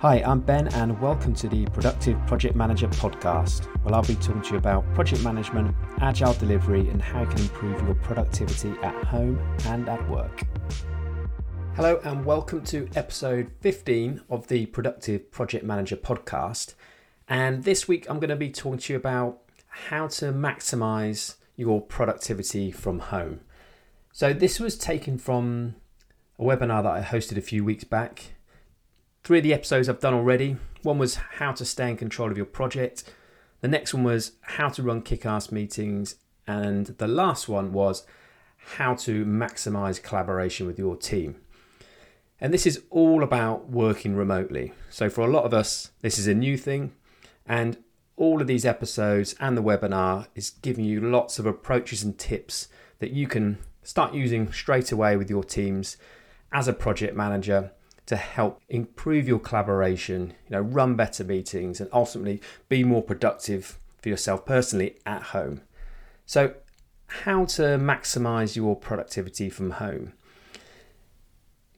Hi, I'm Ben, and welcome to the Productive Project Manager podcast. Well, I'll be talking to you about project management, agile delivery, and how you can improve your productivity at home and at work. Hello, and welcome to episode 15 of the Productive Project Manager podcast. And this week, I'm going to be talking to you about how to maximize your productivity from home. So, this was taken from a webinar that I hosted a few weeks back Three of the episodes I've done already. One was how to stay in control of your project. The next one was how to run kick ass meetings. And the last one was how to maximize collaboration with your team. And this is all about working remotely. So, for a lot of us, this is a new thing. And all of these episodes and the webinar is giving you lots of approaches and tips that you can start using straight away with your teams as a project manager to help improve your collaboration, you know, run better meetings and ultimately be more productive for yourself personally at home. So, how to maximize your productivity from home?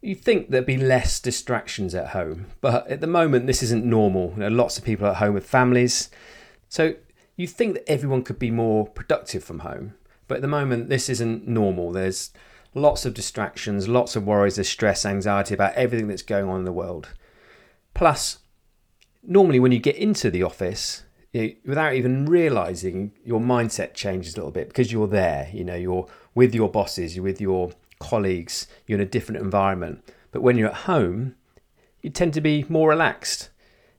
You think there'd be less distractions at home, but at the moment, this isn't normal. You know, lots of people at home with families. So, you think that everyone could be more productive from home, but at the moment, this isn't normal. There's lots of distractions, lots of worries, there's stress, anxiety about everything that's going on in the world. Plus, normally when you get into the office, you, without even realizing, your mindset changes a little bit because you're there. You know, you're with your bosses, you're with your colleagues, you're in a different environment. But when you're at home, you tend to be more relaxed.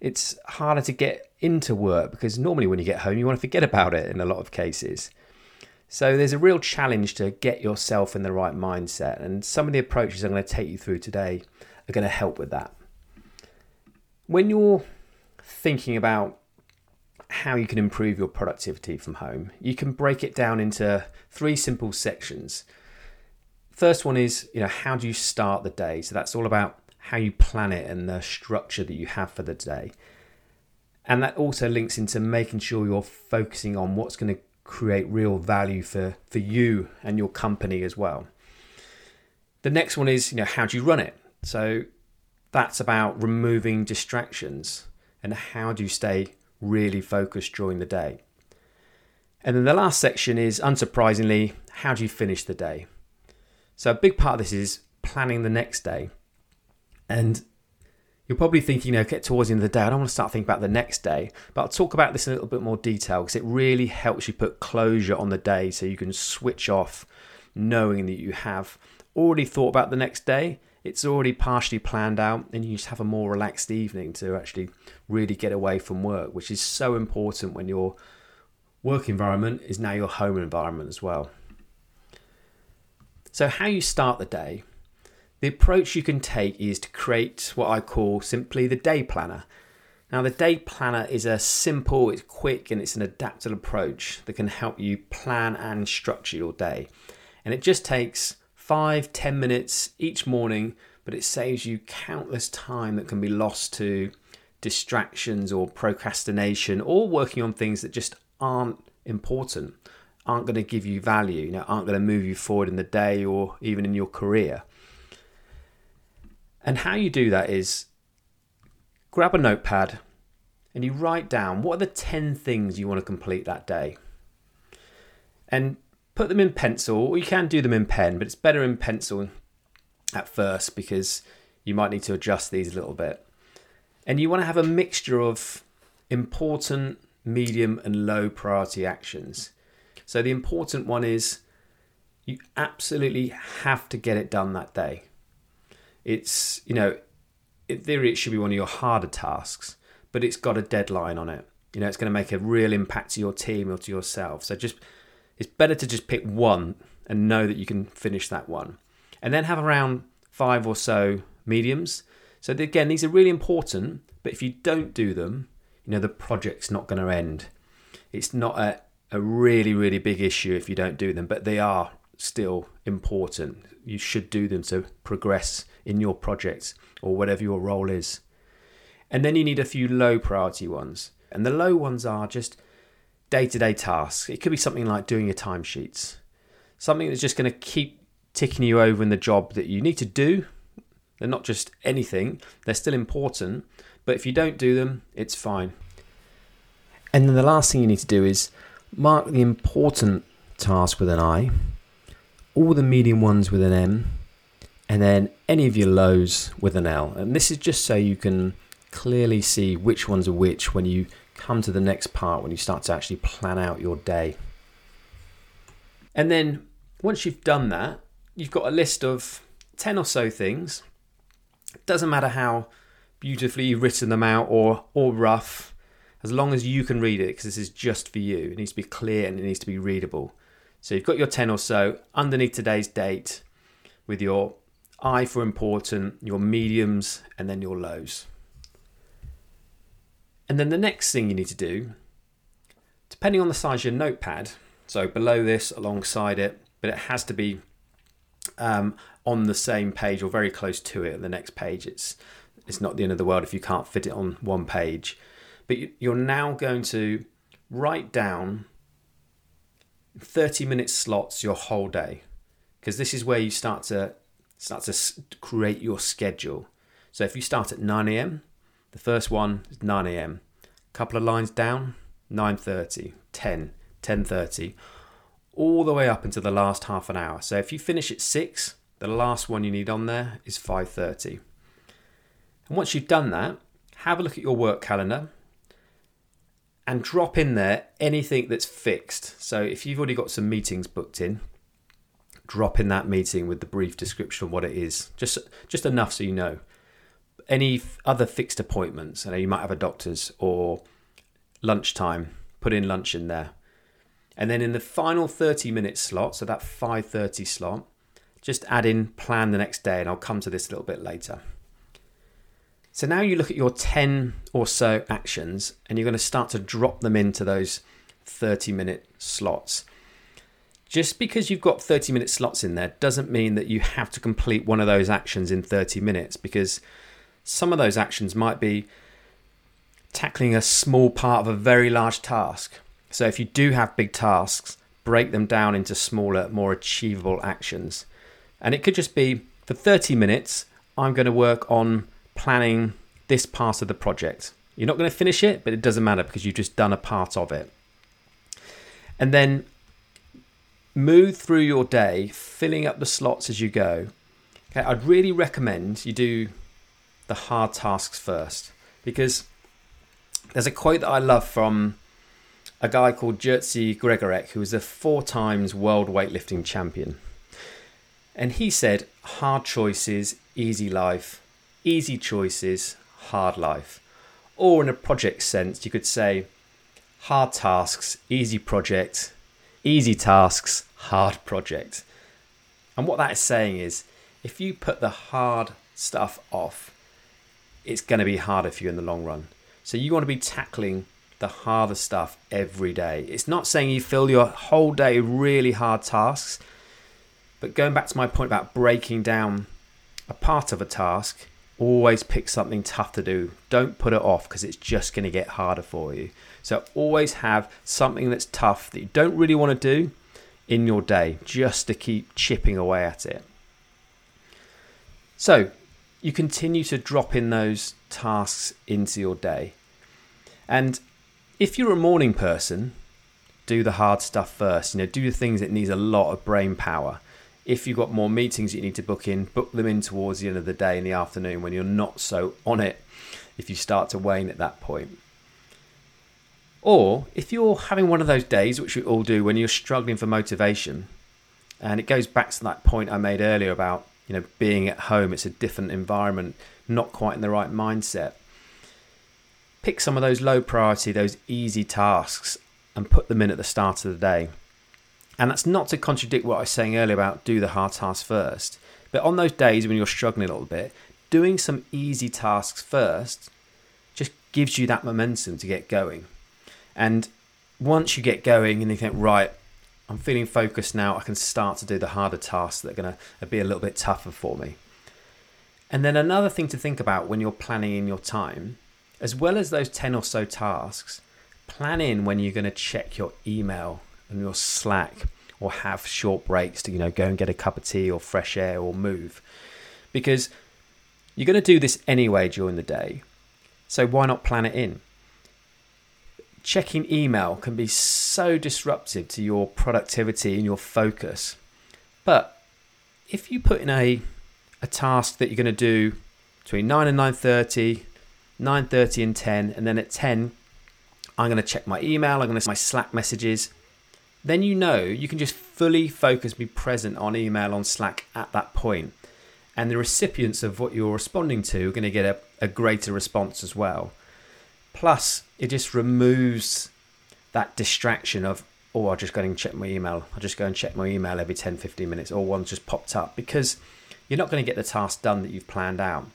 It's harder to get into work because normally when you get home, you want to forget about it in a lot of cases. So there's a real challenge to get yourself in the right mindset, and some of the approaches I'm going to take you through today are going to help with that. When you're thinking about how you can improve your productivity from home, you can break it down into three simple sections. First one is, you know, how do you start the day? So that's all about how you plan it and the structure that you have for the day. And that also links into making sure you're focusing on what's going to create real value for, for you and your company as well. The next one is, you know, how do you run it? So that's about removing distractions and how do you stay really focused during the day. And then the last section is, unsurprisingly, how do you finish the day? So a big part of this is planning the next day. And you're probably thinking, you know, get towards the end of the day, I don't want to start thinking about the next day. But I'll talk about this in a little bit more detail because it really helps you put closure on the day so you can switch off knowing that you have already thought about the next day. It's already partially planned out, and you just have a more relaxed evening to actually really get away from work, which is so important when your work environment is now your home environment as well. So, how you start the day the approach you can take is to create what I call simply the day planner. Now, the day planner is a simple, it's quick, and it's an adaptable approach that can help you plan and structure your day. And it just takes five, ten minutes each morning, but it saves you countless time that can be lost to distractions or procrastination or working on things that just aren't important, aren't going to give you value, you know, aren't going to move you forward in the day or even in your career. And how you do that is grab a notepad and you write down what are the 10 things you want to complete that day. And put them in pencil, or you can do them in pen, but it's better in pencil at first because you might need to adjust these a little bit. And you want to have a mixture of important, medium, and low priority actions. So the important one is you absolutely have to get it done that day. It's, you know, in theory, it should be one of your harder tasks, but it's got a deadline on it. You know, it's going to make a real impact to your team or to yourself. So just, it's better to just pick one and know that you can finish that one. And then have around five or so mediums. So again, these are really important, but if you don't do them, you know, the project's not going to end. It's not a, a really, really big issue if you don't do them, but they are still important. You should do them to progress in your project or whatever your role is. And then you need a few low priority ones. And the low ones are just day to day tasks. It could be something like doing your timesheets, something that's just going to keep ticking you over in the job that you need to do, They're not just anything, they're still important, but if you don't do them, it's fine. And then the last thing you need to do is mark the important task with an I, all the medium ones with an M, and then any of your lows with an L. And this is just so you can clearly see which ones are which when you come to the next part, when you start to actually plan out your day. And then once you've done that, you've got a list of 10 or so things. It doesn't matter how beautifully you've written them out or, or rough, as long as you can read it, because this is just for you. It needs to be clear and it needs to be readable. So you've got your 10 or so underneath today's date with your I for important, your mediums, and then your lows. And then the next thing you need to do, depending on the size of your notepad, so below this, alongside it, but it has to be um, on the same page or very close to it. The next page, it's it's not the end of the world if you can't fit it on one page. But you're now going to write down 30 minute slots your whole day because this is where you start to start to create your schedule. So if you start at 9 a.m., the first one is 9 a.m. A couple of lines down, 9:30, 10, 10:30, all the way up into the last half an hour. So if you finish at 6, the last one you need on there is 5:30. And once you've done that, have a look at your work calendar and drop in there anything that's fixed. So if you've already got some meetings booked in, drop in that meeting with the brief description of what it is, just just enough so you know. Any other fixed appointments? I know you might have a doctor's or lunchtime. Put in lunch in there, and then in the final thirty minute slot, so that five thirty slot, just add in plan the next day, and I'll come to this a little bit later. So now you look at your 10 or so actions and you're going to start to drop them into those 30 minute slots. Just because you've got 30 minute slots in there doesn't mean that you have to complete one of those actions in 30 minutes because some of those actions might be tackling a small part of a very large task. So if you do have big tasks, break them down into smaller, more achievable actions. And it could just be for 30 minutes, I'm going to work on planning this part of the project. You're not going to finish it, but it doesn't matter because you've just done a part of it. And then move through your day, filling up the slots as you go. Okay, I'd really recommend you do the hard tasks first because there's a quote that I love from a guy called Jerzy Gregorek, who was a four times world weightlifting champion. And he said, hard choices, easy life, easy choices, hard life. Or in a project sense, you could say hard tasks, easy project, easy tasks, hard project. And what that is saying is if you put the hard stuff off, it's going to be harder for you in the long run. So you want to be tackling the harder stuff every day. It's not saying you fill your whole day really hard tasks, but going back to my point about breaking down a part of a task always pick something tough to do. Don't put it off because it's just going to get harder for you. So always have something that's tough that you don't really want to do in your day just to keep chipping away at it. So you continue to drop in those tasks into your day. And if you're a morning person, do the hard stuff first. You know, do the things that needs a lot of brain power if you've got more meetings you need to book in, book them in towards the end of the day in the afternoon when you're not so on it if you start to wane at that point. Or if you're having one of those days, which we all do, when you're struggling for motivation, and it goes back to that point I made earlier about you know being at home, it's a different environment, not quite in the right mindset. Pick some of those low priority, those easy tasks, and put them in at the start of the day. And that's not to contradict what I was saying earlier about do the hard tasks first. But on those days when you're struggling a little bit, doing some easy tasks first just gives you that momentum to get going. And once you get going and you think, right, I'm feeling focused now, I can start to do the harder tasks that are going to uh, be a little bit tougher for me. And then another thing to think about when you're planning in your time, as well as those 10 or so tasks, plan in when you're going to check your email and your slack or have short breaks to you know go and get a cup of tea or fresh air or move because You're going to do this anyway during the day, so why not plan it in? Checking email can be so disruptive to your productivity and your focus. But if you put in a a task that you're going to do between 9 and 9:30, 9:30 and 10, and then at 10 I'm going to check my email, I'm going to send my Slack messages. Then you know you can just fully focus, be present on email, on Slack at that point. And the recipients of what you're responding to are going to get a, a greater response as well. Plus, it just removes that distraction of, oh, I'll just go and check my email. I'll just go and check my email every 10, 15 minutes, or one's just popped up because you're not going to get the task done that you've planned out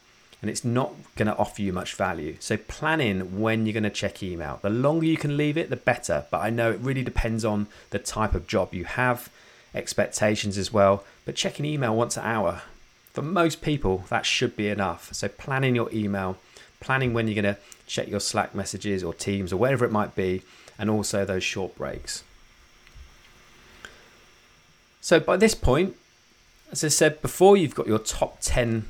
and it's not going to offer you much value. So plan in when you're going to check email. The longer you can leave it, the better. But I know it really depends on the type of job you have, expectations as well. But checking email once an hour, for most people, that should be enough. So planning your email, planning when you're going to check your Slack messages or Teams or whatever it might be, and also those short breaks. So by this point, as I said before, you've got your top 10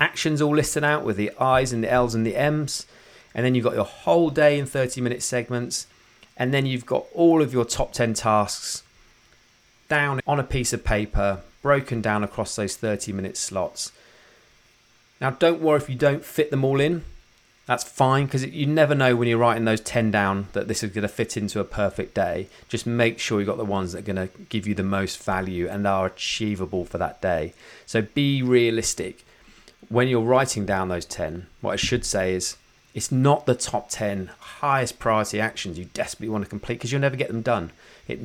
actions all listed out with the I's and the L's and the M's. And then you've got your whole day in 30 minute segments. And then you've got all of your top 10 tasks down on a piece of paper, broken down across those 30 minute slots. Now, don't worry if you don't fit them all in. That's fine because you never know when you're writing those 10 down that this is going to fit into a perfect day. Just make sure you've got the ones that are going to give you the most value and are achievable for that day. So be realistic when you're writing down those 10, what I should say is it's not the top 10 highest priority actions you desperately want to complete because you'll never get them done. It,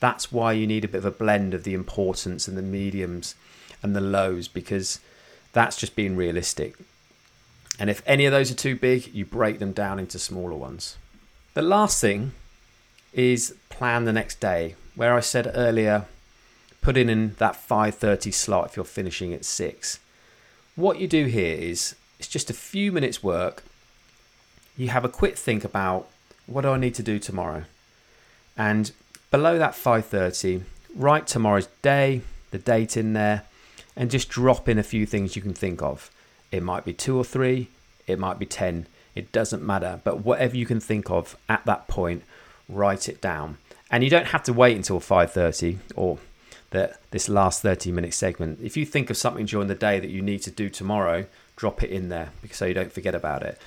that's why you need a bit of a blend of the importance and the mediums and the lows because that's just being realistic. And if any of those are too big, you break them down into smaller ones. The last thing is plan the next day, where I said earlier, put in, in that 5:30 slot if you're finishing at 6 what you do here is it's just a few minutes work. You have a quick think about what do I need to do tomorrow? And below that 5:30, write tomorrow's day, the date in there, and just drop in a few things you can think of. It might be 2 or 3, it might be 10, it doesn't matter, but whatever you can think of at that point, write it down. And you don't have to wait until 5:30 or that this last 30 minute segment, if you think of something during the day that you need to do tomorrow, drop it in there so you don't forget about it.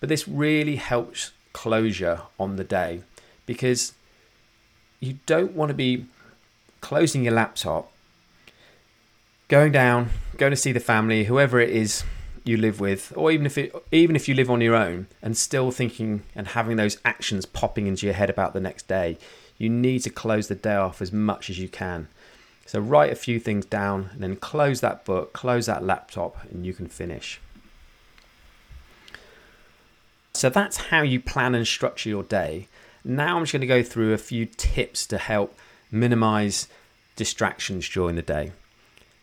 But this really helps closure on the day because you don't want to be closing your laptop, going down, going to see the family, whoever it is you live with, or even if it, even if you live on your own, and still thinking and having those actions popping into your head about the next day. You need to close the day off as much as you can. So write a few things down and then close that book, close that laptop, and you can finish. So that's how you plan and structure your day. Now I'm just going to go through a few tips to help minimize distractions during the day.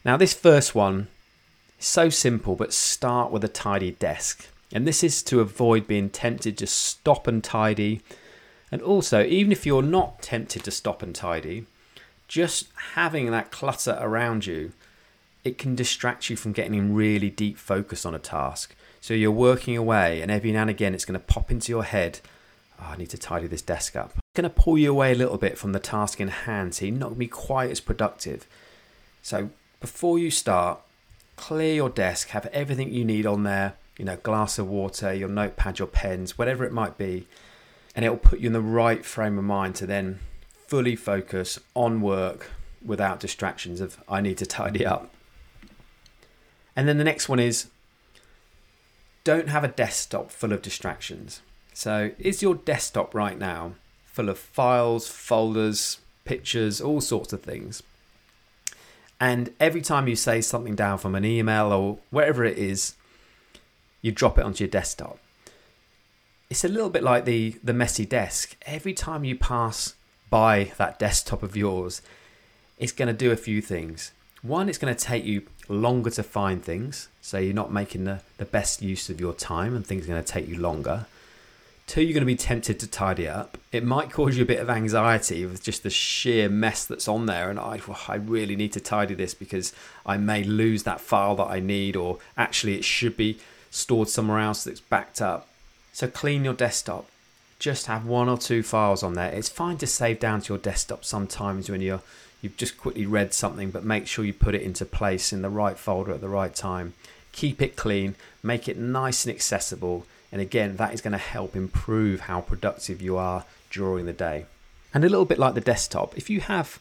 Now, this first one is so simple, but start with a tidy desk. And this is to avoid being tempted to stop and tidy. And also, even if you're not tempted to stop and tidy, just having that clutter around you, it can distract you from getting in really deep focus on a task. So you're working away, and every now and again, it's going to pop into your head. Oh, I need to tidy this desk up. It's going to pull you away a little bit from the task in hand, so you're not going to be quite as productive. So before you start, clear your desk, have everything you need on there. You know, glass of water, your notepad, your pens, whatever it might be, and it will put you in the right frame of mind to then fully focus on work without distractions of I need to tidy up. And then the next one is don't have a desktop full of distractions. So, is your desktop right now full of files, folders, pictures, all sorts of things? And every time you say something down from an email or wherever it is, you drop it onto your desktop. It's a little bit like the the messy desk. Every time you pass by that desktop of yours, it's going to do a few things. One, it's going to take you longer to find things, so you're not making the, the best use of your time and things are going to take you longer. Two, you're going to be tempted to tidy up. It might cause you a bit of anxiety with just the sheer mess that's on there. And I, well, I really need to tidy this because I may lose that file that I need, or actually, it should be stored somewhere else that's backed up. So, clean your desktop. Just have one or two files on there. It's fine to save down to your desktop sometimes when you're you've just quickly read something, but make sure you put it into place in the right folder at the right time. Keep it clean, make it nice and accessible, and again, that is going to help improve how productive you are during the day. And a little bit like the desktop, if you have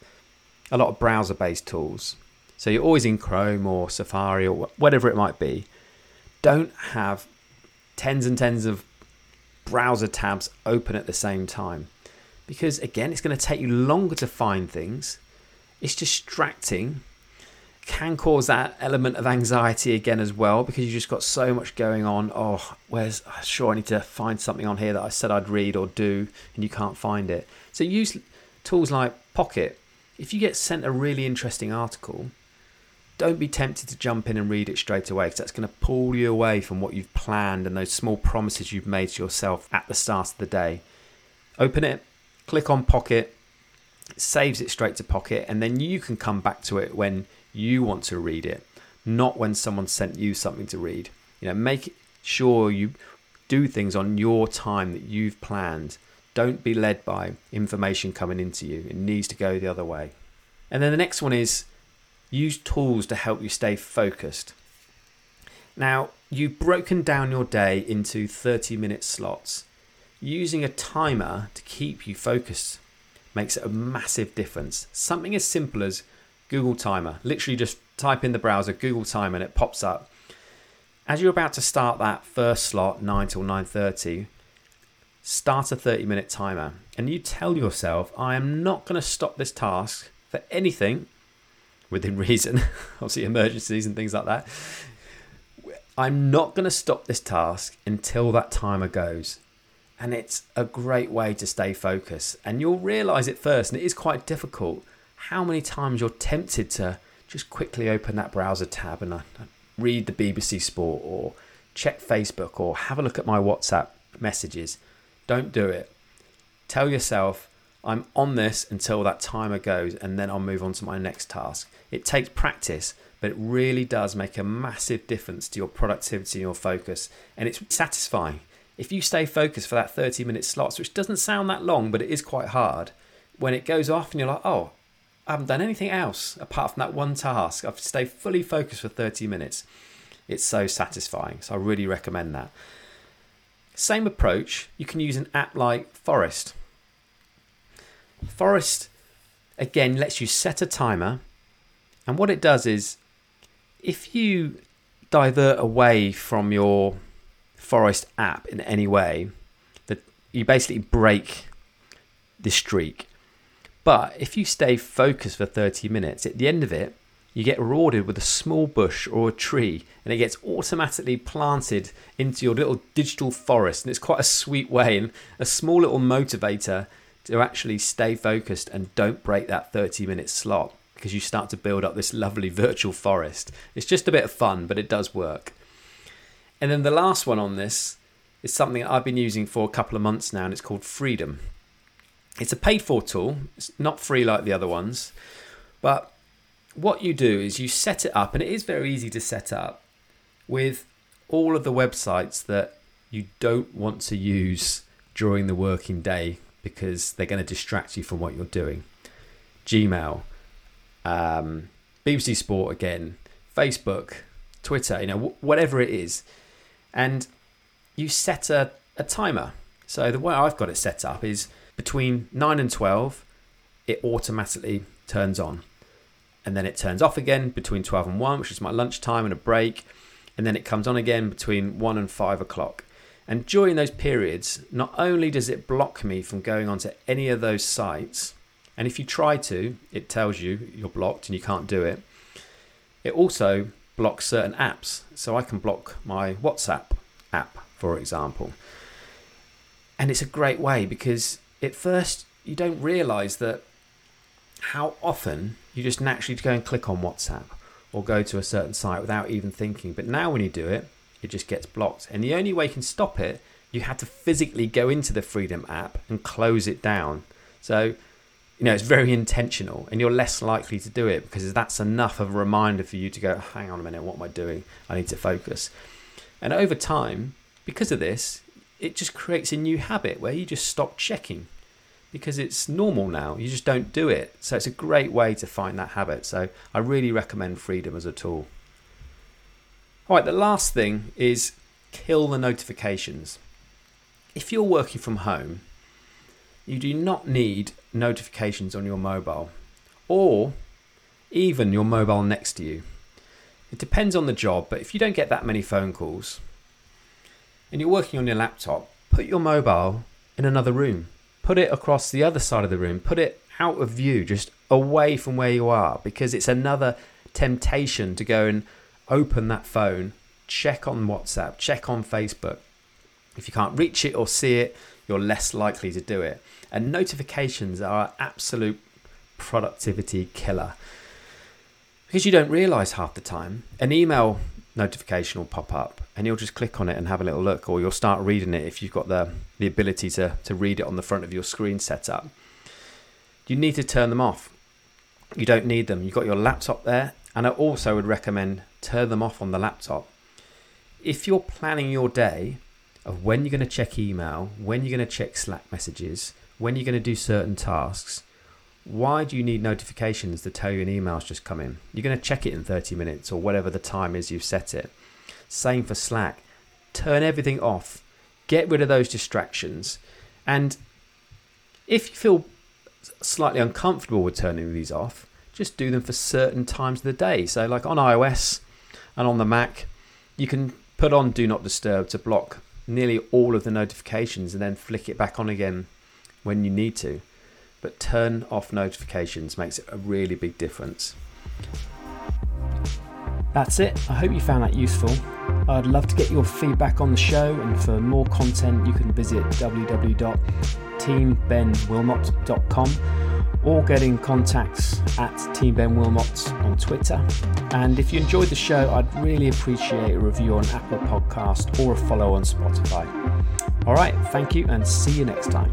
a lot of browser based tools, so you're always in Chrome or Safari or whatever it might be, don't have tens and tens of browser tabs open at the same time. Because again, it's going to take you longer to find things it's distracting can cause that element of anxiety again as well because you've just got so much going on. Oh, where's sure I need to find something on here that I said I'd read or do, and you can't find it. So use tools like Pocket. If you get sent a really interesting article, don't be tempted to jump in and read it straight away because that's going to pull you away from what you've planned and those small promises you've made to yourself at the start of the day. Open it, click on Pocket, saves it straight to Pocket, and then you can come back to it when you want to read it, not when someone sent you something to read. You know, make sure you do things on your time that you've planned. Don't be led by information coming into you. It needs to go the other way. And then the next one is use tools to help you stay focused. Now, you've broken down your day into 30 minute slots. Using a timer to keep you focused makes a massive difference. Something as simple as Google Timer. Literally just type in the browser Google Timer and it pops up. As you're about to start that first slot, 9 till 9:30, start a 30 minute timer and you tell yourself, I am not going to stop this task for anything within reason, obviously emergencies and things like that. I'm not going to stop this task until that timer goes and it's a great way to stay focused. And you'll realize it first, and it is quite difficult how many times you're tempted to just quickly open that browser tab and uh, read the BBC Sport or check Facebook or have a look at my WhatsApp messages. Don't do it. Tell yourself, I'm on this until that timer goes, and then I'll move on to my next task. It takes practice, but it really does make a massive difference to your productivity and your focus, and it's satisfying if you stay focused for that 30 minute slots, which doesn't sound that long, but it is quite hard, when it goes off and you're like, oh, I haven't done anything else apart from that one task. I've stayed fully focused for 30 minutes. It's so satisfying. So I really recommend that. Same approach, you can use an app like Forest. Forest, again, lets you set a timer. And what it does is, if you divert away from your Forest app in any way, that you basically break the streak. But if you stay focused for 30 minutes, at the end of it, you get rewarded with a small bush or a tree, and it gets automatically planted into your little digital forest. And it's quite a sweet way and a small little motivator to actually stay focused and don't break that 30 minute slot because you start to build up this lovely virtual forest. It's just a bit of fun, but it does work. And then the last one on this is something I've been using for a couple of months now, and it's called Freedom. It's a paid for tool, it's not free like the other ones, but what you do is you set it up, and it is very easy to set up with all of the websites that you don't want to use during the working day because they're going to distract you from what you're doing. Gmail, um, BBC Sport again, Facebook, Twitter, you know, whatever it is and you set a, a timer. So the way I've got it set up is between 9 and 12, it automatically turns on. And then it turns off again between 12 and 1, which is my lunchtime and a break. And then it comes on again between 1 and 5 o'clock. And during those periods, not only does it block me from going onto any of those sites, and if you try to, it tells you you're blocked and you can't do it. It also blocks certain apps. So I can block my WhatsApp app, for example. And it's a great way because at first you don't realize that how often you just naturally go and click on WhatsApp or go to a certain site without even thinking. But now when you do it, it just gets blocked. And the only way you can stop it, you had to physically go into the Freedom app and close it down. So, you know, it's very intentional and you're less likely to do it because that's enough of a reminder for you to go, hang on a minute, what am I doing? I need to focus. And over time, because of this, it just creates a new habit where you just stop checking because it's normal now. You just don't do it. So it's a great way to find that habit. So I really recommend Freedom as a tool. All right, the last thing is kill the notifications. If you're working from home, you do not need notifications on your mobile or even your mobile next to you. It depends on the job, but if you don't get that many phone calls and you're working on your laptop, put your mobile in another room put it across the other side of the room, put it out of view, just away from where you are, because it's another temptation to go and open that phone, check on WhatsApp, check on Facebook. If you can't reach it or see it, you're less likely to do it. And notifications are an absolute productivity killer because you don't realize half the time an email notification will pop up and you'll just click on it and have a little look or you'll start reading it if you've got the, the ability to, to read it on the front of your screen set up. You need to turn them off. You don't need them. You've got your laptop there and I also would recommend turn them off on the laptop. If you're planning your day of when you're going to check email, when you're going to check Slack messages, when you're going to do certain tasks, why do you need notifications to tell you an email's just come in? You're going to check it in 30 minutes or whatever the time is you've set it. Same for Slack. Turn everything off. Get rid of those distractions. And if you feel slightly uncomfortable with turning these off, just do them for certain times of the day. So, like on iOS and on the Mac, you can put on Do Not Disturb to block nearly all of the notifications and then flick it back on again when you need to but turn off notifications makes a really big difference. That's it. I hope you found that useful. I'd love to get your feedback on the show, and for more content, you can visit www.teambenwilmot.com or get in contact at Team Ben Wilmot on Twitter. And if you enjoyed the show, I'd really appreciate a review on Apple Podcast or a follow on Spotify. All right, thank you, and see you next time.